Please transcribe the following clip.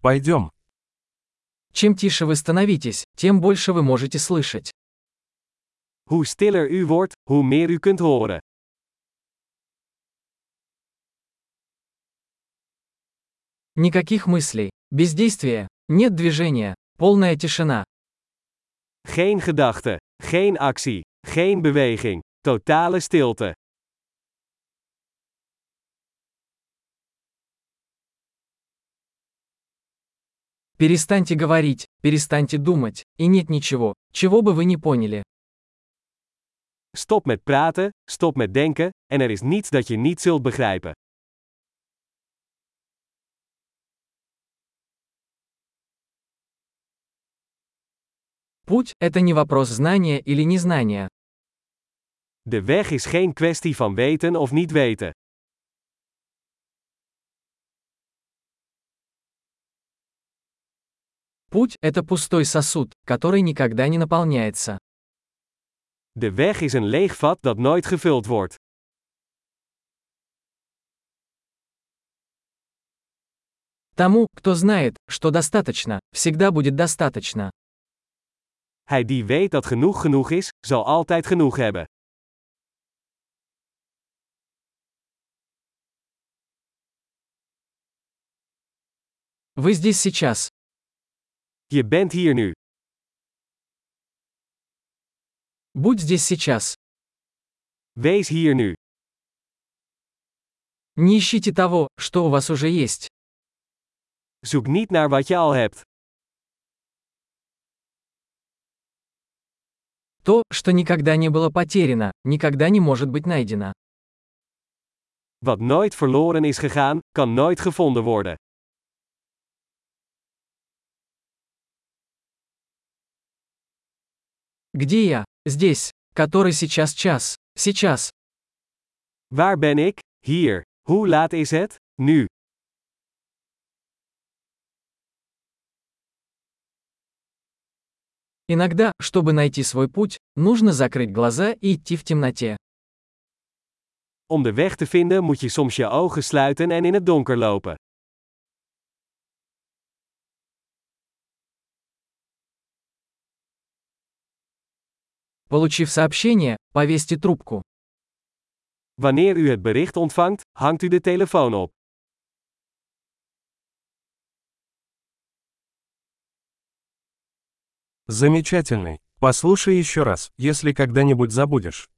Пойдем. Чем тише вы становитесь, тем больше вы можете слышать. Hoe stiller u wordt, hoe meer u kunt horen. Никаких мыслей, бездействия, нет движения, полная тишина. Geen gedachte, geen actie, geen beweging, totale stilte. Перестаньте говорить, перестаньте думать, и нет ничего, чего бы вы не поняли. Stop met praten, stop met denken, en er is niets dat je niet zult begrijpen. Путь – это не вопрос знания или незнания. De weg is geen kwestie van weten of niet weten. Путь – это пустой сосуд, который никогда не наполняется. De weg is een leeg vat dat nooit gevuld wordt. Тому, кто знает, что достаточно, всегда будет достаточно. Hij die weet dat genoeg genoeg is, zal altijd genoeg hebben. Вы здесь сейчас. Je bent hier nu. Будь здесь сейчас. Wees hier nu. Не ищите того, что у вас уже есть. Zoek niet naar wat je al hebt. То, что никогда не было потеряно, никогда не может быть найдено. Wat nooit verloren is gegaan, kan nooit gevonden worden. Где я? Здесь. Который сейчас час? Сейчас. Waar ben ik? Hier. Hoe laat is het? Nu. Иногда, чтобы найти свой путь, нужно закрыть глаза и идти в темноте. Om de weg te vinden moet je soms je ogen sluiten en in het donker lopen. Получив сообщение, повесьте трубку. Wanneer u het bericht ontvangt, hangt u de telefoon op. Замечательный. Послушай еще раз, если когда-нибудь забудешь.